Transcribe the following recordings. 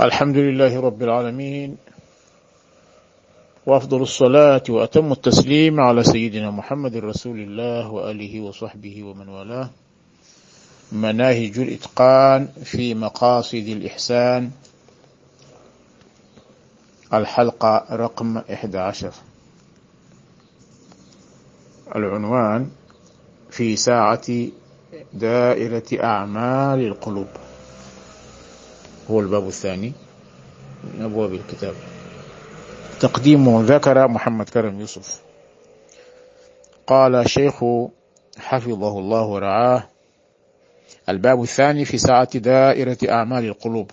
الحمد لله رب العالمين وأفضل الصلاة وأتم التسليم على سيدنا محمد رسول الله وآله وصحبه ومن والاه. مناهج الإتقان في مقاصد الإحسان. الحلقة رقم 11 العنوان في ساعة دائرة أعمال القلوب. هو الباب الثاني. من أبواب الكتاب تقديم ذكر محمد كرم يوسف. قال الشيخ حفظه الله ورعاه. الباب الثاني في ساعة دائرة أعمال القلوب.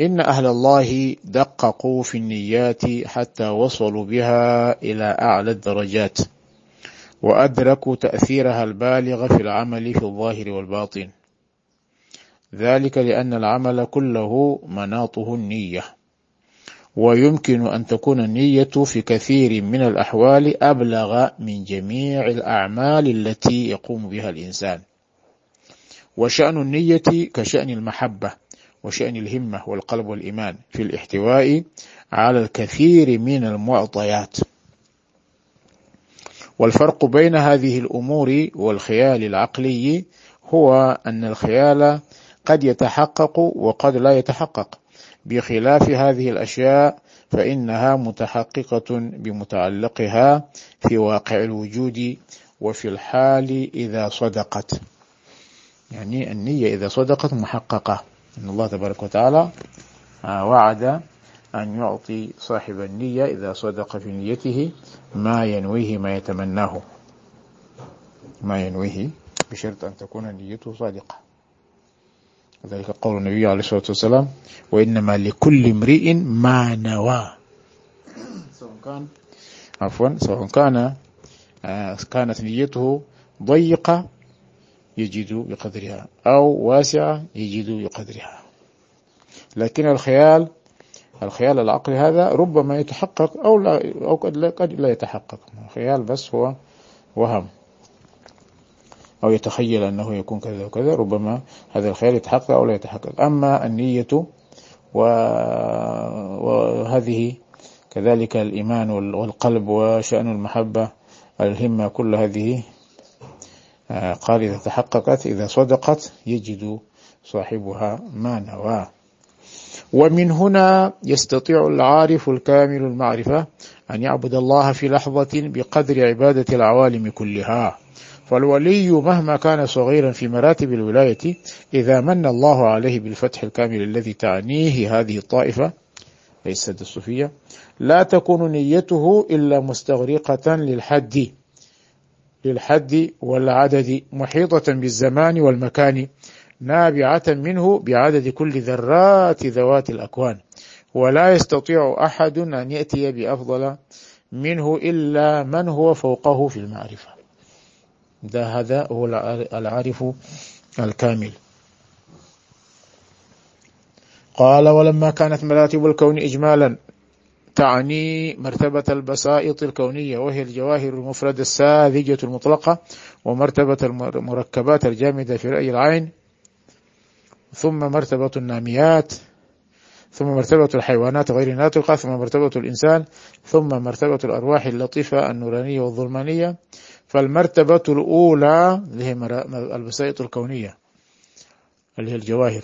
إن أهل الله دققوا في النيات حتى وصلوا بها إلى أعلى الدرجات وأدركوا تأثيرها البالغ في العمل في الظاهر والباطن. ذلك لأن العمل كله مناطه النية. ويمكن أن تكون النية في كثير من الأحوال أبلغ من جميع الأعمال التي يقوم بها الإنسان. وشأن النية كشأن المحبة وشأن الهمة والقلب والإيمان في الاحتواء على الكثير من المعطيات. والفرق بين هذه الأمور والخيال العقلي هو أن الخيال قد يتحقق وقد لا يتحقق. بخلاف هذه الأشياء فإنها متحققة بمتعلقها في واقع الوجود وفي الحال إذا صدقت. يعني النية إذا صدقت محققة. إن الله تبارك وتعالى وعد أن يعطي صاحب النية إذا صدق في نيته ما ينويه ما يتمناه. ما ينويه بشرط أن تكون نيته صادقة. ذلك قول النبي عليه الصلاة والسلام وإنما لكل امرئ ما نوى. سواء كان عفوا سواء كان كانت نيته ضيقة يجد بقدرها أو واسعة يجد بقدرها. لكن الخيال الخيال العقلي هذا ربما يتحقق أو لا أو قد لا, قد لا يتحقق. الخيال بس هو وهم. أو يتخيل أنه يكون كذا وكذا ربما هذا الخيال يتحقق أو لا يتحقق. أما النية وهذه كذلك الإيمان والقلب وشأن المحبة الهمة كل هذه قال إذا تحققت. إذا صدقت يجد صاحبها ما نواه ومن هنا يستطيع العارف الكامل المعرفة أن يعبد الله في لحظة بقدر عبادة العوالم كلها. فالولي مهما كان صغيرا في مراتب الولاية إذا من الله عليه بالفتح الكامل الذي تعنيه هذه الطائفة ليست الصوفية لا تكون نيته إلا مستغرقة للحد للحد والعدد محيطة بالزمان والمكان نابعة منه بعدد كل ذرات ذوات الأكوان. ولا يستطيع أحد أن يأتي بأفضل منه إلا من هو فوقه في المعرفة. ده هذا هو العارف الكامل. قال ولما كانت مراتب الكون إجمالا تعني مرتبة البسائط الكونية وهي الجواهر المفردة الساذجة المطلقة ومرتبة المركبات الجامدة في رأي العين ثم مرتبة الناميات ثم مرتبة الحيوانات غير الناطقة ثم مرتبة الإنسان ثم مرتبة الأرواح اللطيفة النورانية والظلمانية فالمرتبة الأولى اللي هي البسائط الكونية اللي هي الجواهر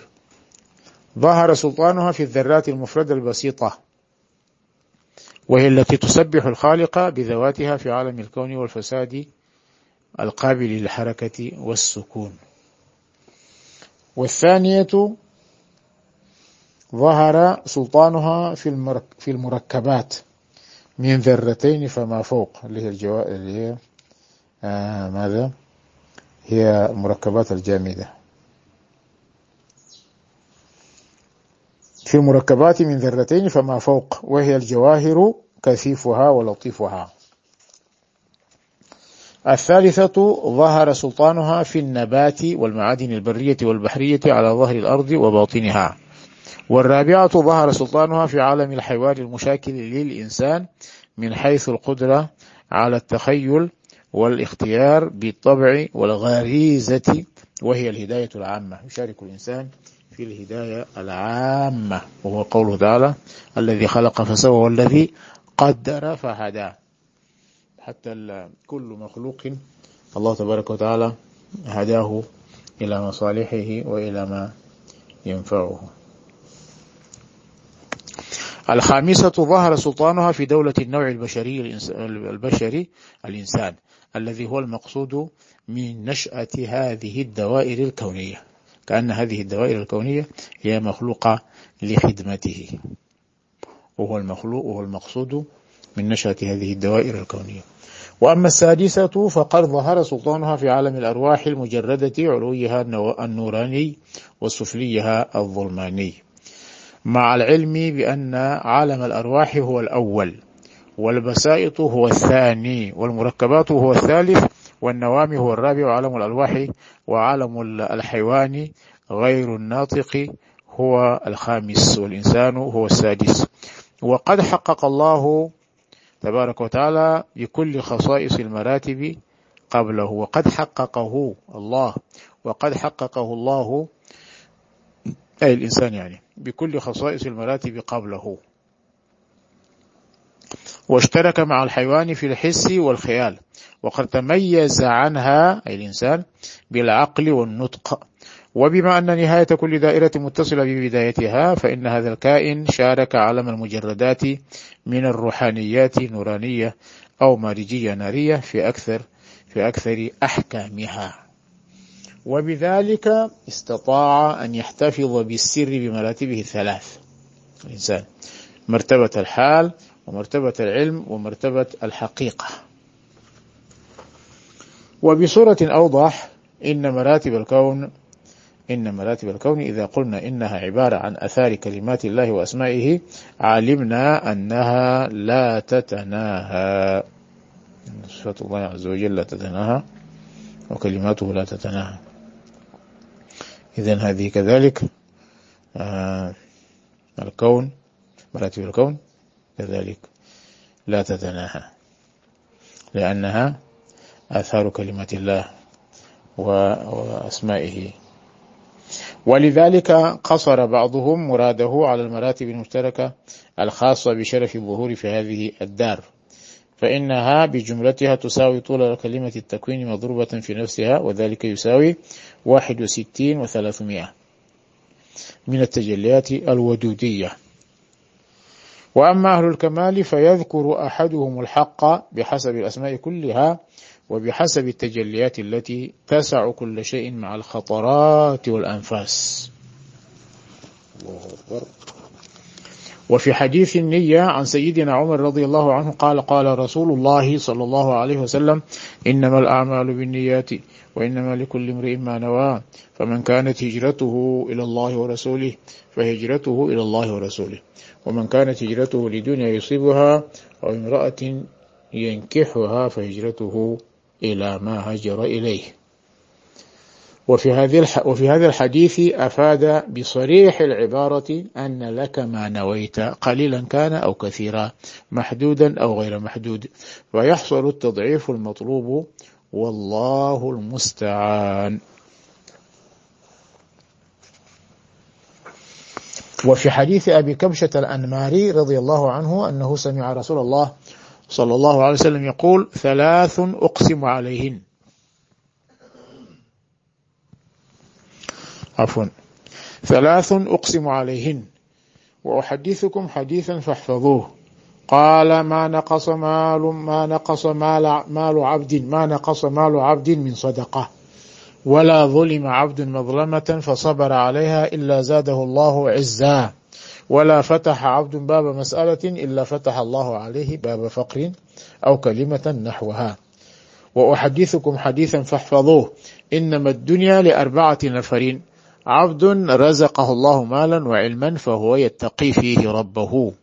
ظهر سلطانها في الذرات المفردة البسيطة وهي التي تسبح الخالق بذواتها في عالم الكون والفساد القابل للحركة والسكون والثانية ظهر سلطانها في في المركبات من ذرتين فما فوق اللي هي. اللي هي آه ماذا؟ هي المركبات الجامدة. في المركبات من ذرتين فما فوق وهي الجواهر كثيفها ولطيفها. الثالثة ظهر سلطانها في النبات والمعادن البرية والبحرية على ظهر الأرض وباطنها. والرابعة ظهر سلطانها في عالم الحيوان المشاكل للإنسان من حيث القدرة على التخيل والاختيار بالطبع والغريزة وهي الهداية العامة. يشارك الإنسان في الهداية العامة وهو قوله تعالى الذي خلق فسوى والذي قدر فهدى حتى كل مخلوق الله تبارك وتعالى هداه إلى مصالحه وإلى ما ينفعه. الخامسة ظهر سلطانها في دولة النوع البشري البشري الإنسان الذي هو المقصود من نشأة هذه الدوائر الكونية. كأن هذه الدوائر الكونية هي مخلوقة لخدمته. وهو المخلوق وهو المقصود من نشأة هذه الدوائر الكونية. وأما السادسة فقد ظهر سلطانها في عالم الأرواح المجردة علويها النوراني وسفليها الظلماني. مع العلم بأن عالم الأرواح هو الأول والبسائط هو الثاني والمركبات هو الثالث والنوام هو الرابع وعالم الألواح وعالم الحيوان غير الناطق هو الخامس والإنسان هو السادس. وقد حقق الله تبارك وتعالى بكل خصائص المراتب قبله وقد حققه الله وقد حققه الله أي الإنسان يعني. بكل خصائص المراتب قبله. واشترك مع الحيوان في الحس والخيال وقد تميز عنها أي الإنسان بالعقل والنطق. وبما أن نهاية كل دائرة متصلة ببدايتها فإن هذا الكائن شارك عالم المجردات من الروحانيات نورانية أو مارجية نارية في أكثر في أكثر أحكامها. وبذلك استطاع أن يحتفظ بالسر بمراتبه الثلاث. الإنسان مرتبة الحال ومرتبة العلم ومرتبة الحقيقة. وبصورة أوضح إن مراتب الكون إن مراتب الكون إذا قلنا إنها عبارة عن أثار كلمات الله وأسمائه علمنا أنها لا تتناهى. صفات الله عز وجل لا تتناهى وكلماته لا تتناهى. إذن هذه كذلك آه الكون مراتب الكون كذلك لا تتناهى لأنها آثار كلمة الله وأسمائه. ولذلك قصر بعضهم مراده على المراتب المشتركة الخاصة بشرف الظهور في هذه الدار. فإنها بجملتها تساوي طول كلمة التكوين مضروبة في نفسها وذلك يساوي واحد وستين وثلاثمائة. من التجليات الودودية. وأما أهل الكمال فيذكر أحدهم الحق بحسب الأسماء كلها وبحسب التجليات التي تسع كل شيء مع الخطرات والأنفاس. الله أكبر. وفي حديث النية عن سيدنا عمر رضي الله عنه قال قال رسول الله صلى الله عليه وسلم إنما الأعمال بالنيات وإنما لكل امرئ ما نوى فمن كانت هجرته إلى الله ورسوله فهجرته إلى الله ورسوله. ومن كانت هجرته لدنيا يصيبها أو امرأة ينكحها فهجرته إلى ما هجر إليه. وفي هذه وفي هذا الحديث أفاد بصريح العبارة أن لك ما نويت قليلا كان أو كثيرا محدودا أو غير محدود ويحصل التضعيف المطلوب والله المستعان. وفي حديث أبي كبشة الأنماري رضي الله عنه أنه سمع رسول الله صلى الله عليه وسلم يقول ثلاث أقسم عليهن. عفوا. ثلاث أقسم عليهن. وأحدثكم حديثا فاحفظوه. قال ما نقص مال ما نقص مال مال عبد ما نقص مال عبد من صدقة. ولا ظلم عبد مظلمة فصبر عليها إلا زاده الله عزا. ولا فتح عبد باب مسألة إلا فتح الله عليه باب فقر أو كلمة نحوها. وأحدثكم حديثا فاحفظوه. إنما الدنيا لأربعة نفر عبد رزقه الله مالا وعلما فهو يتقي فيه ربه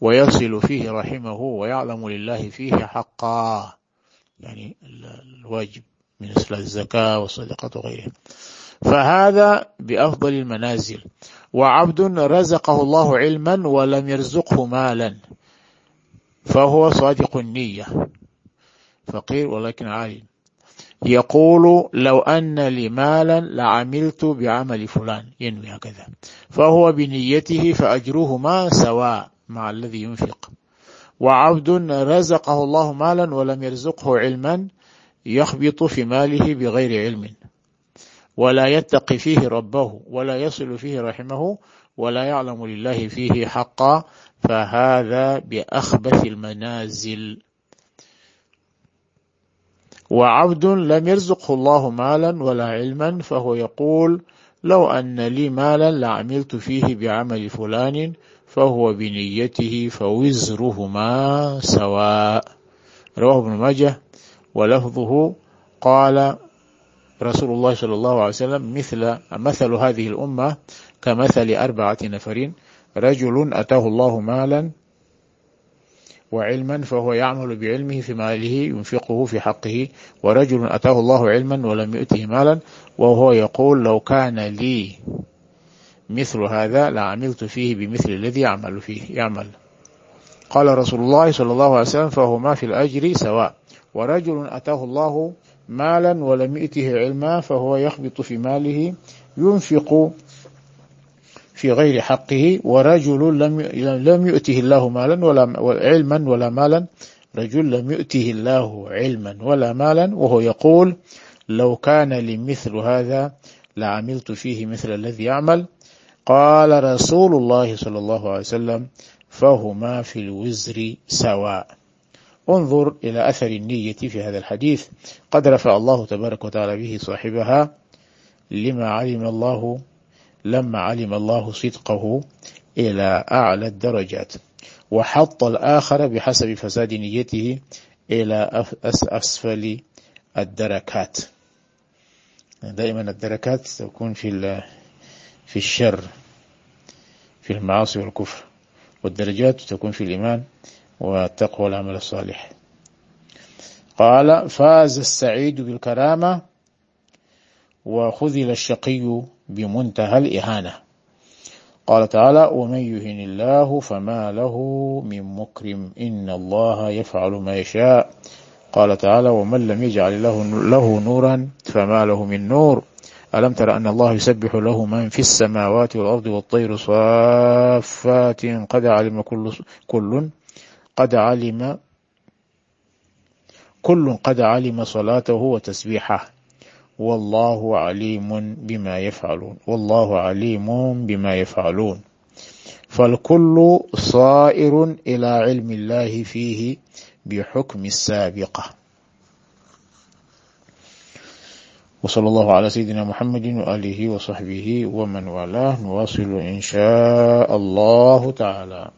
ويصل فيه رحمه ويعلم لله فيه حقا. يعني الواجب من الزكاة والصدقة وغيرها. فهذا بأفضل المنازل. وعبد رزقه الله علما ولم يرزقه مالا فهو صادق النية. فقير ولكن عالم. يقول لو أن لي مالا لعملت بعمل فلان ينوي هكذا. فهو بنيته فأجرهما سواء مع الذي ينفق. وعبد رزقه الله مالا ولم يرزقه علما يخبط في ماله بغير علم. ولا يتقي فيه ربه ولا يصل فيه رحمه ولا يعلم لله فيه حقا. فهذا بأخبث المنازل وعبد لم يرزقه الله مالا ولا علما فهو يقول لو أن لي مالا لعملت فيه بعمل فلان فهو بنيته فوزرهما سواء. رواه ابن ماجه. ولفظه قال رسول الله صلى الله عليه وسلم مثل مثل هذه الأمة كمثل أربعة نفرين رجل أتاه الله مالا وعلما فهو يعمل بعلمه في ماله ينفقه في حقه. ورجل أتاه الله علما ولم يؤته مالا وهو يقول لو كان لي مثل هذا لعملت فيه بمثل الذي يعمل فيه يعمل. قال رسول الله صلى الله عليه وسلم فهما في الأجر سواء. ورجل أتاه الله مالا ولم يؤته علما فهو يخبط في ماله ينفق في غير حقه ورجل لم لم يؤته الله مالا ولا علما ولا مالا. رجل لم يؤته الله علما ولا مالا وهو يقول لو كان لي مثل هذا لعملت فيه مثل الذي يعمل. قال رسول الله صلى الله عليه وسلم فهما في الوزر سواء. انظر إلى أثر النية في هذا الحديث. قد رفع الله تبارك وتعالى به صاحبها لما علم الله لما علم الله صدقه إلى أعلى الدرجات وحط الآخر بحسب فساد نيته إلى أسفل الدركات. دائما الدركات تكون في في الشر في المعاصي والكفر والدرجات تكون في الإيمان والتقوى والعمل الصالح. قال فاز السعيد بالكرامة وخذل الشقي بمنتهى الإهانة. قال تعالى ومن يهن الله فما له من مكرم إن الله يفعل ما يشاء قال تعالى ومن لم يجعل له, له نورا فما له من نور ألم تر أن الله يسبح له من في السماوات والأرض والطير صافات قد علم كل, كل قد علم كل قد علم صلاته وتسبيحه والله عليم بما يفعلون. والله عليم بما يفعلون. فالكل صائر إلى علم الله فيه بحكم السابقة. وصلى الله على سيدنا محمد وآله وصحبه ومن والاه. نواصل إن شاء الله تعالى.